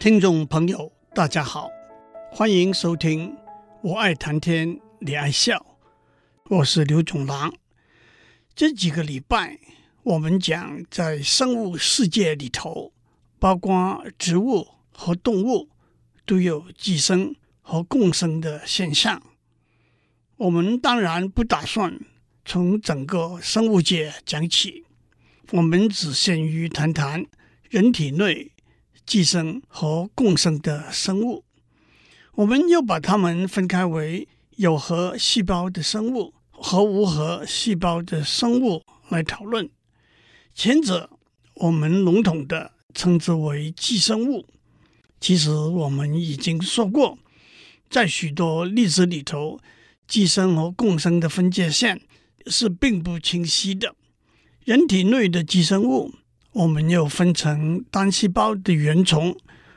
听众朋友，大家好，欢迎收听《我爱谈天，你爱笑》，我是刘总郎。这几个礼拜，我们讲在生物世界里头，包括植物和动物都有寄生和共生的现象。我们当然不打算从整个生物界讲起，我们只限于谈谈人体内。寄生和共生的生物，我们又把它们分开为有核细胞的生物和无核细胞的生物来讨论。前者我们笼统地称之为寄生物。其实我们已经说过，在许多例子里头，寄生和共生的分界线是并不清晰的。人体内的寄生物。我们又分成单细胞的原虫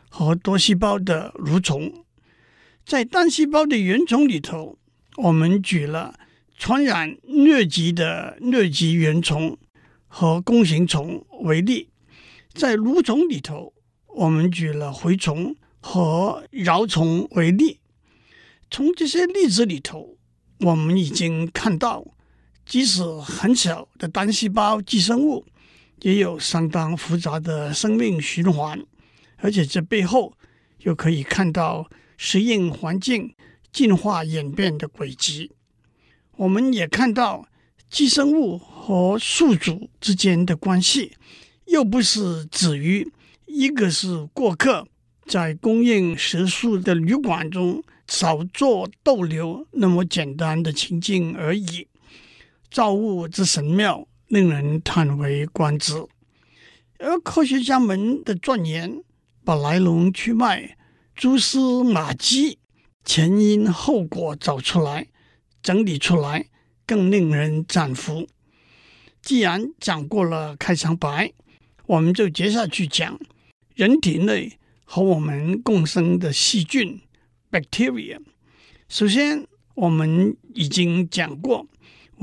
和多细胞的蠕虫。在单细胞的原虫里头，我们举了传染疟疾的疟疾原虫和弓形虫为例；在蠕虫里头，我们举了蛔虫和蛲虫为例。从这些例子里头，我们已经看到，即使很小的单细胞寄生物，也有相当复杂的生命循环，而且这背后又可以看到适应环境、进化演变的轨迹。我们也看到寄生物和宿主之间的关系，又不是止于一个是过客，在供应食宿的旅馆中少做逗留那么简单的情境而已。造物之神妙。令人叹为观止，而科学家们的钻研，把来龙去脉、蛛丝马迹、前因后果找出来、整理出来，更令人赞服。既然讲过了开场白，我们就接下去讲人体内和我们共生的细菌 （bacteria）。首先，我们已经讲过。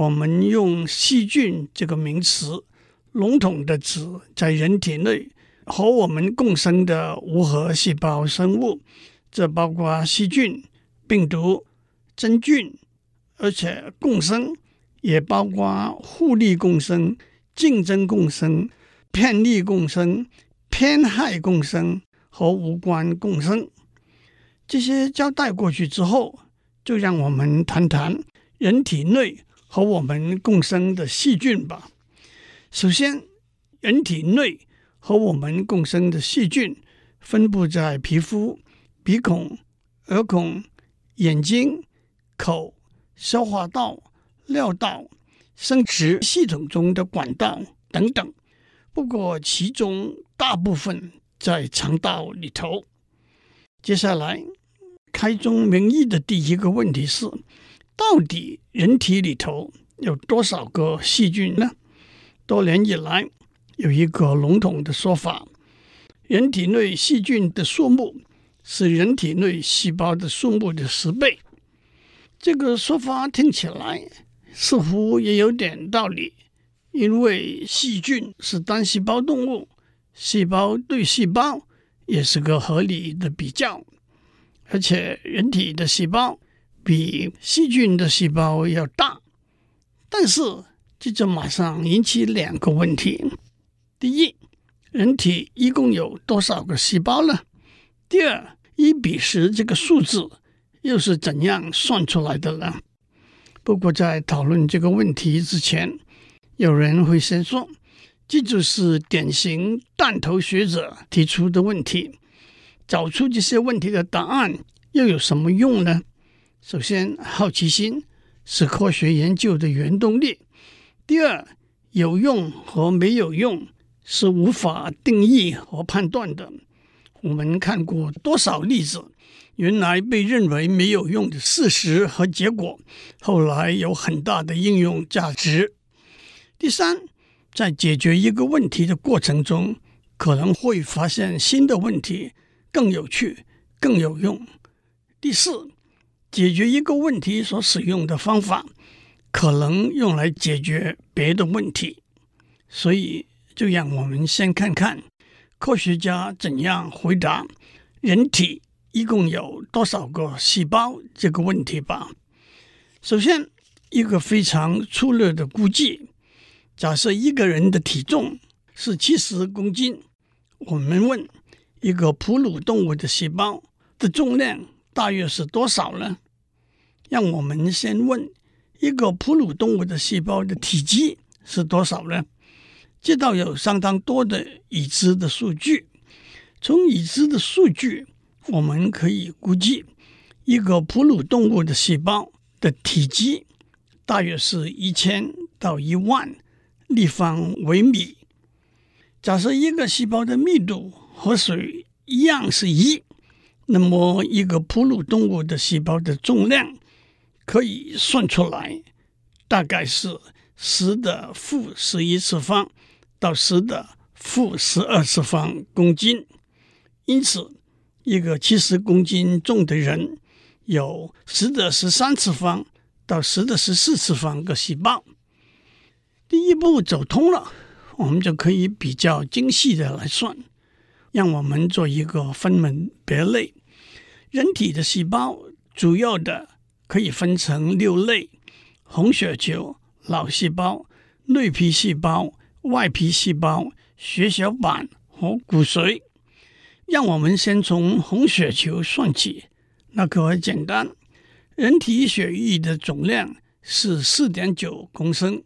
我们用细菌这个名词，笼统的指在人体内和我们共生的无核细胞生物，这包括细菌、病毒、真菌，而且共生也包括互利共生、竞争共生、偏利共生、偏害共生和无关共生。这些交代过去之后，就让我们谈谈人体内。和我们共生的细菌吧。首先，人体内和我们共生的细菌分布在皮肤、鼻孔、耳孔、眼睛、口、消化道、尿道、生殖系统中的管道等等。不过，其中大部分在肠道里头。接下来，开宗明义的第一个问题是。到底人体里头有多少个细菌呢？多年以来有一个笼统的说法：人体内细菌的数目是人体内细胞的数目的十倍。这个说法听起来似乎也有点道理，因为细菌是单细胞动物，细胞对细胞也是个合理的比较，而且人体的细胞。比细菌的细胞要大，但是这就马上引起两个问题：第一，人体一共有多少个细胞呢？第二，一比十这个数字又是怎样算出来的呢？不过在讨论这个问题之前，有人会先说，这就是典型弹头学者提出的问题。找出这些问题的答案又有什么用呢？首先，好奇心是科学研究的原动力。第二，有用和没有用是无法定义和判断的。我们看过多少例子，原来被认为没有用的事实和结果，后来有很大的应用价值。第三，在解决一个问题的过程中，可能会发现新的问题，更有趣、更有用。第四。解决一个问题所使用的方法，可能用来解决别的问题，所以就让我们先看看科学家怎样回答人体一共有多少个细胞这个问题吧。首先，一个非常粗略的估计，假设一个人的体重是七十公斤，我们问一个哺乳动物的细胞的重量大约是多少呢？让我们先问一个哺乳动物的细胞的体积是多少呢？这倒有相当多的已知的数据。从已知的数据，我们可以估计一个哺乳动物的细胞的体积大约是一千到一万立方微米。假设一个细胞的密度和水一样是一，那么一个哺乳动物的细胞的重量可以算出来，大概是十的负十一次方。到十的负十二次方公斤，因此，一个七十公斤重的人有十的十三次方到十的十四次方个细胞。第一步走通了，我们就可以比较精细的来算。让我们做一个分门别类，人体的细胞主要的可以分成六类：红血球、脑细胞、内皮细胞。外皮细胞、血小板和骨髓，让我们先从红血球算起。那可很简单，人体血液的总量是四点九公升，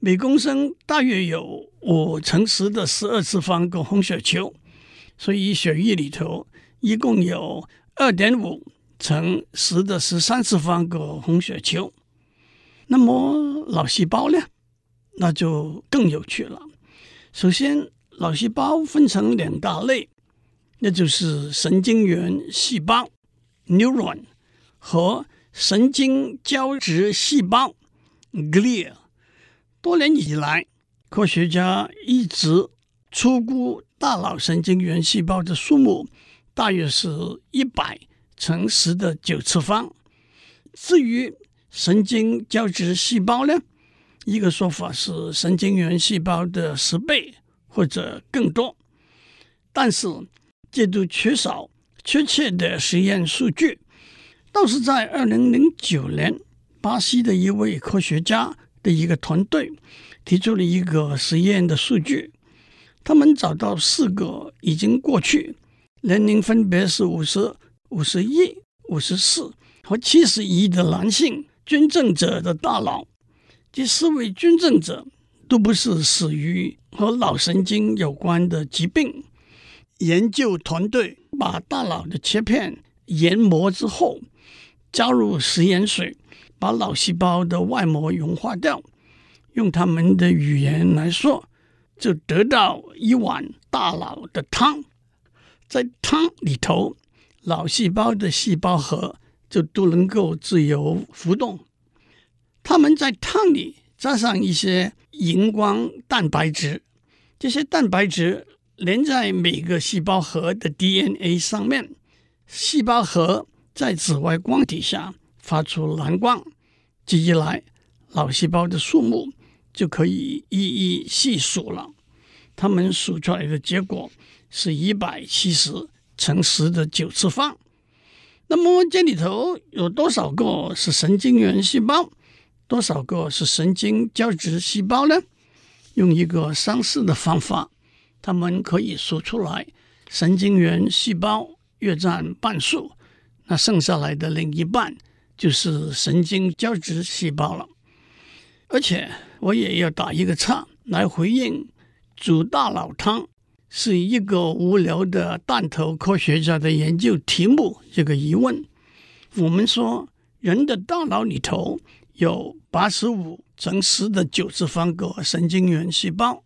每公升大约有五乘十的十二次方个红血球，所以血液里头一共有二点五乘十的十三次方个红血球。那么脑细胞呢？那就更有趣了。首先，脑细胞分成两大类，那就是神经元细胞 （neuron） 和神经胶质细胞 （glia）。多年以来，科学家一直初估大脑神经元细胞的数目大约是一百乘十的九次方。至于神经胶质细胞呢？一个说法是神经元细胞的十倍或者更多，但是这都缺少确切的实验数据。倒是在二零零九年，巴西的一位科学家的一个团队提出了一个实验的数据，他们找到四个已经过去、年龄分别是五十、五十一、五十四和七十一的男性捐赠者的大脑。这四位捐赠者都不是死于和脑神经有关的疾病。研究团队把大脑的切片研磨之后，加入食盐水，把脑细胞的外膜融化掉。用他们的语言来说，就得到一碗大脑的汤。在汤里头，脑细胞的细胞核就都能够自由浮动。他们在汤里加上一些荧光蛋白质，这些蛋白质连在每个细胞核的 DNA 上面，细胞核在紫外光底下发出蓝光。这一来，脑细胞的数目就可以一一细数了。他们数出来的结果是一百七十乘十的九次方。那么这里头有多少个是神经元细胞？多少个是神经胶质细胞呢？用一个相似的方法，他们可以数出来，神经元细胞约占半数，那剩下来的另一半就是神经胶质细胞了。而且我也要打一个叉来回应煮大脑汤是一个无聊的弹头科学家的研究题目这个疑问。我们说人的大脑里头。有八十五乘十的九次方个神经元细胞。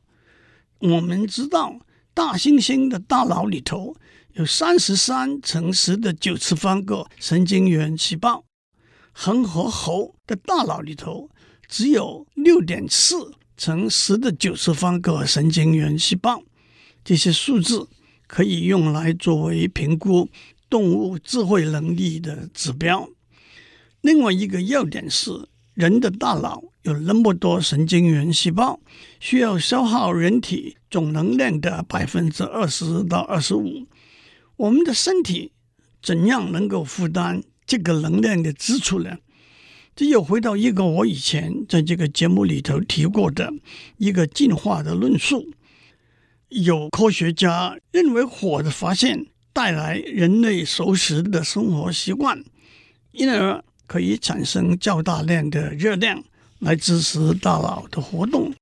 我们知道，大猩猩的大脑里头有三十三乘十的九次方个神经元细胞。恒河猴的大脑里头只有六点四乘十的九次方个神经元细胞。这些数字可以用来作为评估动物智慧能力的指标。另外一个要点是。人的大脑有那么多神经元细胞，需要消耗人体总能量的百分之二十到二十五。我们的身体怎样能够负担这个能量的支出呢？这又回到一个我以前在这个节目里头提过的一个进化的论述。有科学家认为，火的发现带来人类熟食的生活习惯，因而可以产生较大量的热量来支持大脑的活动。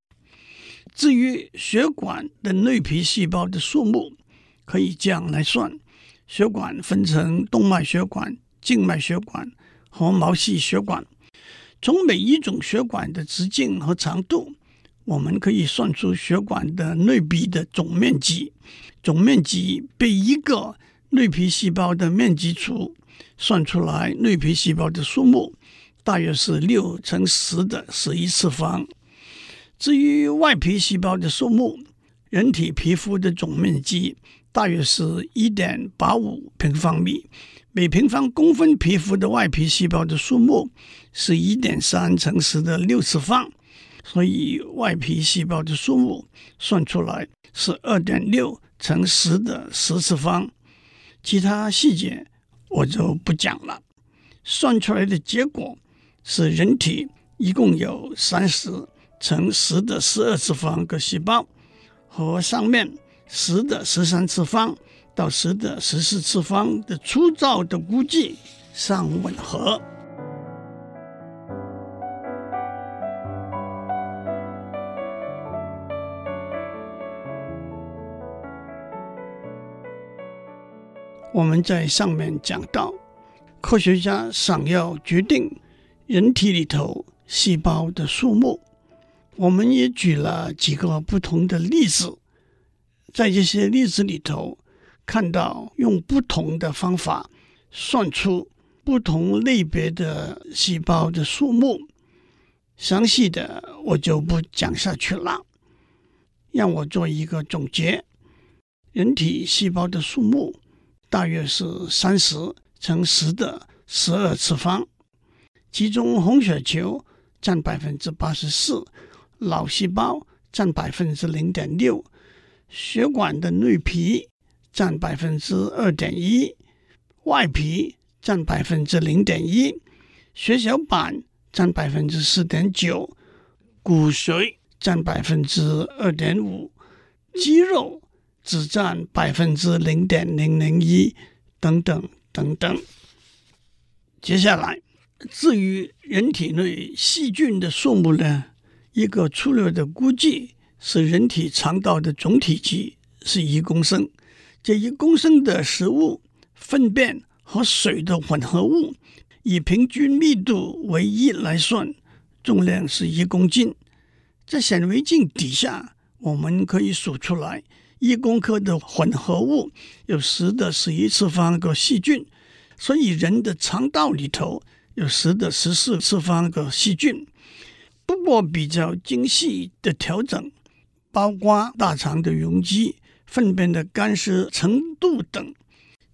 至于血管的内皮细胞的数目，可以这样来算：血管分成动脉血管、静脉血管和毛细血管。从每一种血管的直径和长度，我们可以算出血管的内壁的总面积。总面积被一个内皮细胞的面积除，算出来内皮细胞的数目大约是六乘十的十一次方。至于外皮细胞的数目，人体皮肤的总面积大约是一点八五平方米。每平方公分皮肤的外皮细胞的数目是一点三乘十的六次方，所以外皮细胞的数目算出来是二点六乘十的十次方。其他细节我就不讲了。算出来的结果是人体一共有三十乘十的十二次方个细胞，和上面十的十三次方。到十的十四次方的粗糙的估计上吻合。我们在上面讲到，科学家想要决定人体里头细胞的数目，我们也举了几个不同的例子，在这些例子里头。看到用不同的方法算出不同类别的细胞的数目，详细的我就不讲下去了。让我做一个总结：人体细胞的数目大约是三十乘十的十二次方，其中红血球占百分之八十四，脑细胞占百分之零点六，血管的内皮。占百分之二点一，外皮占百分之零点一，血小板占百分之四点九，骨髓占百分之二点五，肌肉只占百分之零点零零一，等等等等。接下来，至于人体内细菌的数目呢，一个粗略的估计是人体肠道的总体积是一公升。这一公升的食物、粪便和水的混合物，以平均密度为一来算，重量是一公斤。在显微镜底下，我们可以数出来，一公克的混合物有十的十一次方个细菌，所以人的肠道里头有十的十四次方个细菌。不过比较精细的调整，包括大肠的容积。粪便的干湿程度等，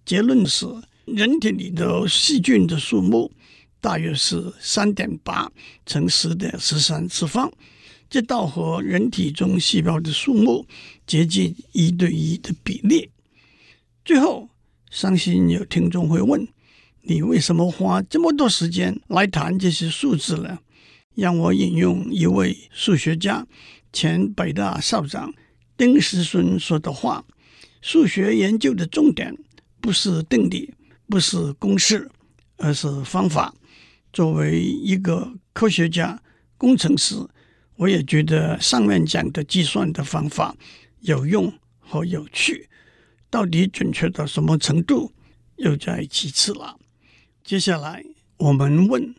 结论是人体里头细菌的数目大约是三点八乘十的十三次方，这倒和人体中细胞的数目接近一对一的比例。最后，相信有听众会问：你为什么花这么多时间来谈这些数字呢？让我引用一位数学家，前北大校长。丁石孙说的话：“数学研究的重点不是定理，不是公式，而是方法。作为一个科学家、工程师，我也觉得上面讲的计算的方法有用和有趣。到底准确到什么程度，又在其次了。接下来我们问：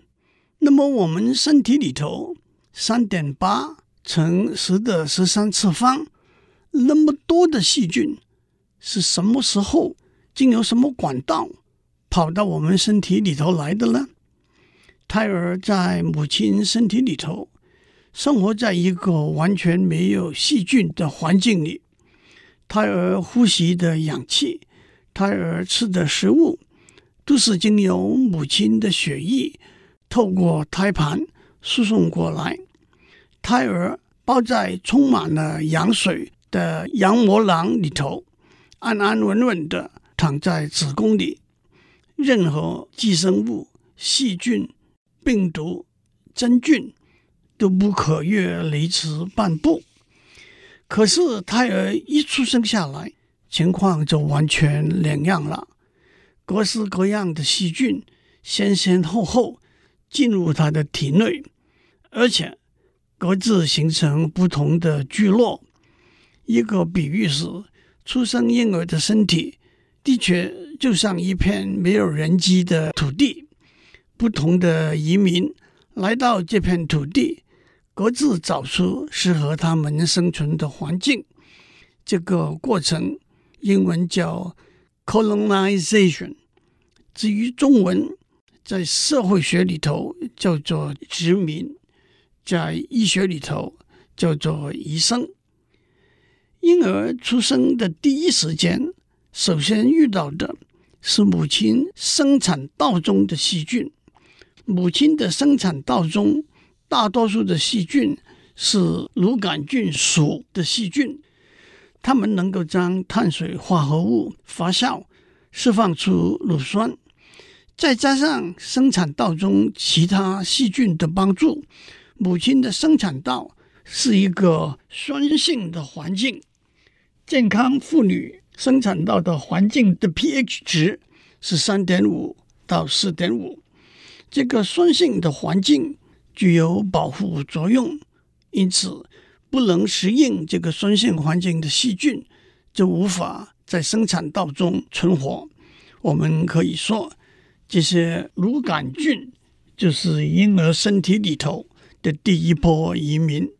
那么我们身体里头三点八乘十的十三次方？”那么多的细菌是什么时候经由什么管道跑到我们身体里头来的呢？胎儿在母亲身体里头生活在一个完全没有细菌的环境里，胎儿呼吸的氧气、胎儿吃的食物都是经由母亲的血液透过胎盘输送过来，胎儿包在充满了羊水的羊膜囊里头，安安稳稳的躺在子宫里，任何寄生物、细菌、病毒、真菌都不可越雷池半步。可是胎儿一出生下来，情况就完全两样了，各式各样的细菌先先后后进入他的体内，而且各自形成不同的聚落。一个比喻是，出生婴儿的身体的确就像一片没有人迹的土地，不同的移民来到这片土地。各自找出适合他们生存的环境，这个过程英文叫 colonization。至于中文，在社会学里头叫做殖民，在医学里头叫做移生。婴儿出生的第一时间，首先遇到的是母亲生产道中的细菌，母亲的生产道中。大多数的细菌是乳杆菌属的细菌，它们能够将碳水化合物发酵，释放出乳酸，再加上生产道中其他细菌的帮助，母亲的生产道是一个酸性的环境。健康妇女生产道的环境的 pH 值是三点五到四点五，这个酸性的环境。具有保护作用，因此不能适应这个酸性环境的细菌就无法在生产道中存活。我们可以说，这些乳杆菌就是婴儿身体里头的第一波移民。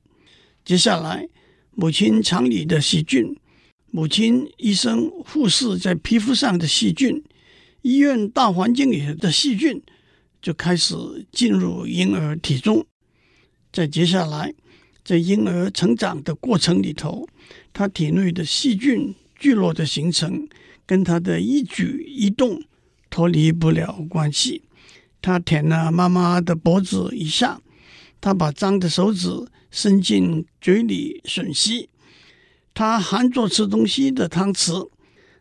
接下来，母亲肠里的细菌、母亲、医生、护士在皮肤上的细菌、医院大环境里的细菌。就开始进入婴儿体重，在接下来，在婴儿成长的过程里头，他体内的细菌聚落的形成，跟他的一举一动脱离不了关系。他舔了妈妈的脖子一下，他把脏的手指伸进嘴里吮吸，他含着吃东西的汤匙，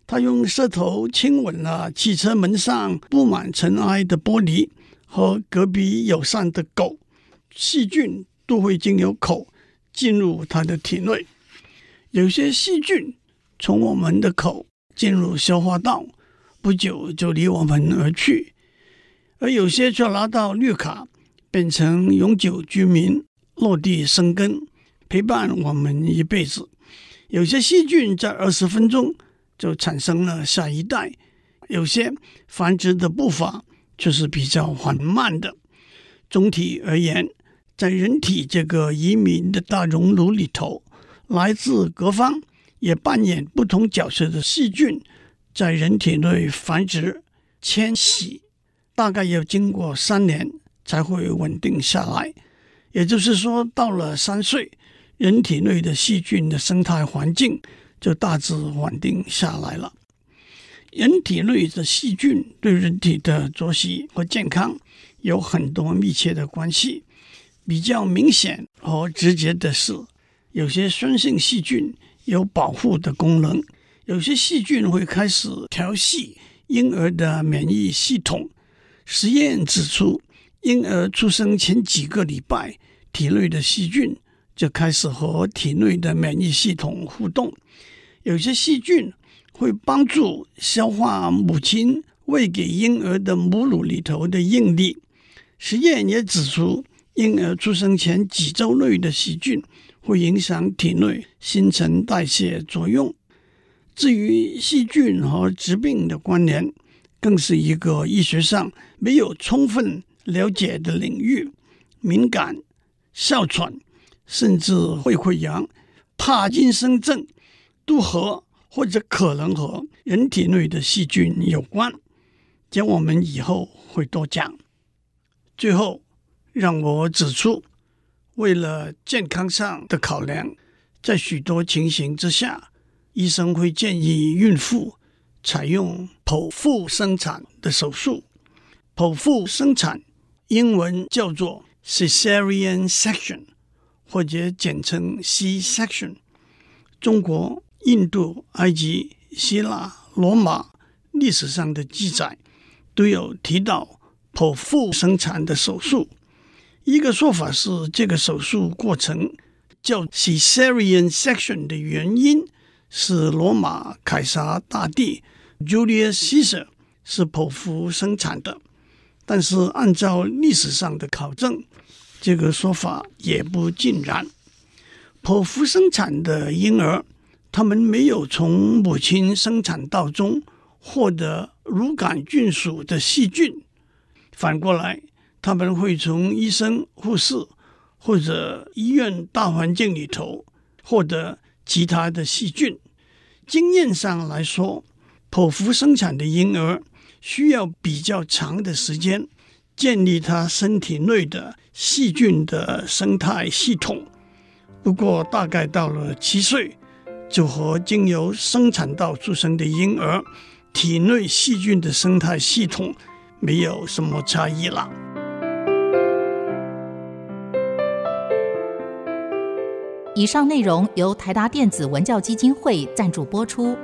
他用舌头亲吻了汽车门上布满尘埃的玻璃。和隔壁友善的狗，细菌都会经由口进入它的体内。有些细菌从我们的口进入消化道，不久就离我们而去；而有些却拿到绿卡，变成永久居民，落地生根，陪伴我们一辈子。有些细菌在二十分钟就产生了下一代，有些繁殖的步伐。就是比较缓慢的。总体而言，在人体这个移民的大熔炉里头，来自各方也扮演不同角色的细菌，在人体内繁殖、迁徙，大概要经过三年才会稳定下来。也就是说，到了三岁，人体内的细菌的生态环境就大致稳定下来了。人体内的细菌对人体的作息和健康有很多密切的关系。比较明显和直接的是，有些酸性细菌有保护的功能，有些细菌会开始调戏婴儿的免疫系统。实验指出，婴儿出生前几个礼拜，体内的细菌就开始和体内的免疫系统互动。有些细菌。会帮助消化母亲喂给婴儿的母乳里头的应力。实验也指出，婴儿出生前几周内的细菌会影响体内新陈代谢作用。至于细菌和疾病的关联，更是一个医学上没有充分了解的领域。敏感、哮喘，甚至会溃疡、帕金森症，都和。或者可能和人体内的细菌有关，这我们以后会多讲。最后，让我指出，为了健康上的考量，在许多情形之下，医生会建议孕妇采用剖腹生产的手术。剖腹生产英文叫做 Cesarean section，或者简称 C-section。中国。印度、埃及、希腊、罗马、历史上的记载都有提到剖腹生产的手术。一个说法是，这个手术过程叫 Cesarean section 的原因是罗马凯撒大帝 Julius Caesar 是剖腹生产的。但是按照历史上的考证，这个说法也不尽然。剖腹生产的婴儿，他们没有从母亲生产道中获得乳杆菌属的细菌，反过来，他们会从医生、护士或者医院大环境里头获得其他的细菌。经验上来说，剖腹生产的婴儿需要比较长的时间建立他身体内的细菌的生态系统。不过，大概到了七岁，就和经由生产道出生的婴儿体内细菌的生态系统没有什么差异了。以上内容由台达电子文教基金会赞助播出。